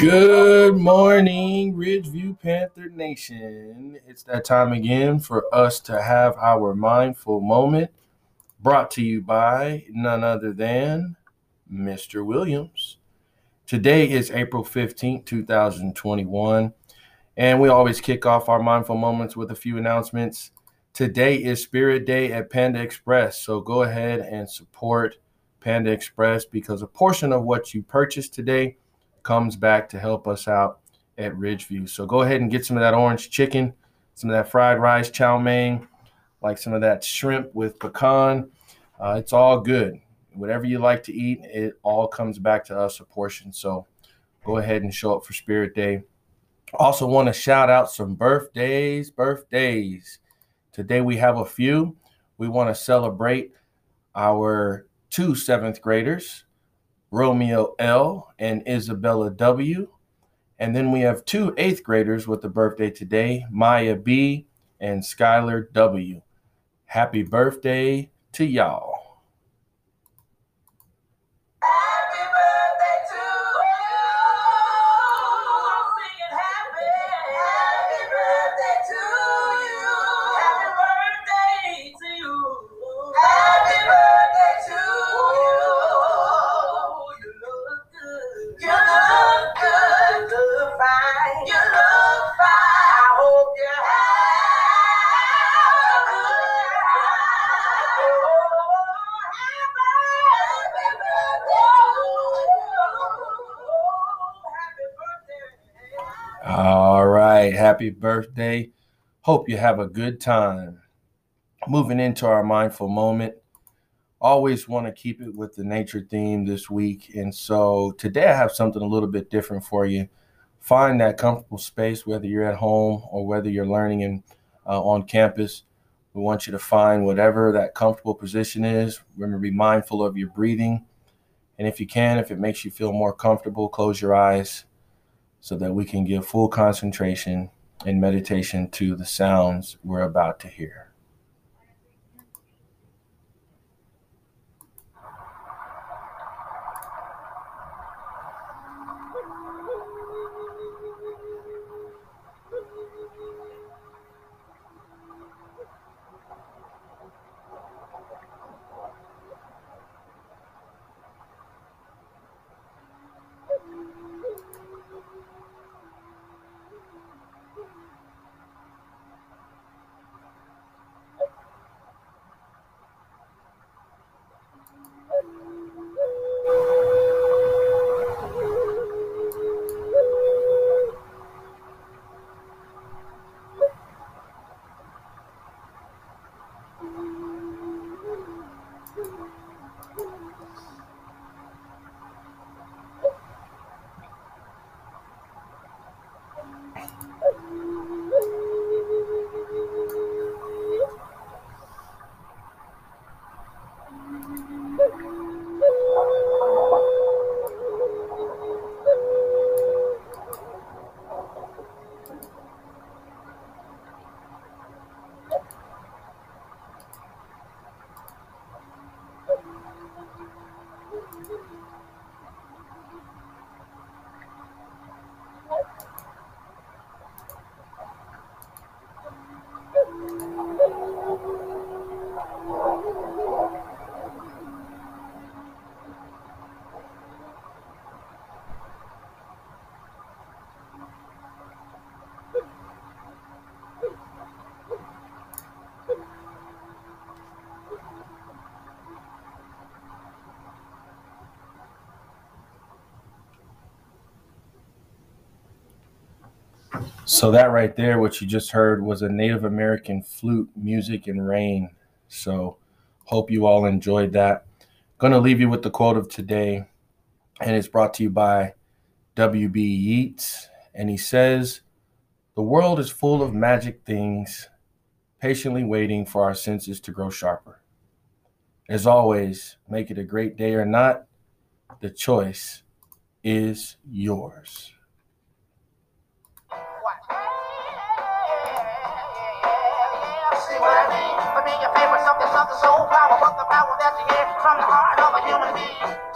Good morning, Ridgeview Panther Nation. It's that time again for us to have our mindful moment brought to you by none other than Mr. Williams. Today is April 15th, 2021, and we always kick off our mindful moments with a few announcements. Today is Spirit Day at Panda Express, so go ahead and support Panda Express because a portion of what you purchase today comes back to help us out at Ridgeview. So go ahead and get some of that orange chicken, some of that fried rice, chow mein, like some of that shrimp with pecan. Uh, it's all good. Whatever you like to eat, it all comes back to us a portion. So go ahead and show up for Spirit Day. Also, want to shout out some birthdays. Birthdays. Today we have a few. We want to celebrate our two seventh graders. Romeo L. and Isabella W. And then we have two eighth graders with a birthday today, Maya B. and Skylar W. Happy birthday to y'all. Happy birthday. Hope you have a good time. Moving into our mindful moment. Always want to keep it with the nature theme this week. And so today I have something a little bit different for you. Find that comfortable space, whether you're at home or whether you're learning in, uh, on campus. We want you to find whatever that comfortable position is. Remember, be mindful of your breathing. And if you can, if it makes you feel more comfortable, close your eyes so that we can give full concentration and meditation to the sounds we're about to hear. So that right there, what you just heard, was a Native American flute, music, and rain. So hope you all enjoyed that. To leave you with the quote of today, and it's brought to you by W.B. Yeats. And he says, The world is full of magic things, patiently waiting for our senses to grow sharper. As always, make it a great day or not, the choice is yours. Something soul power, but the power that you get from the heart of a human being.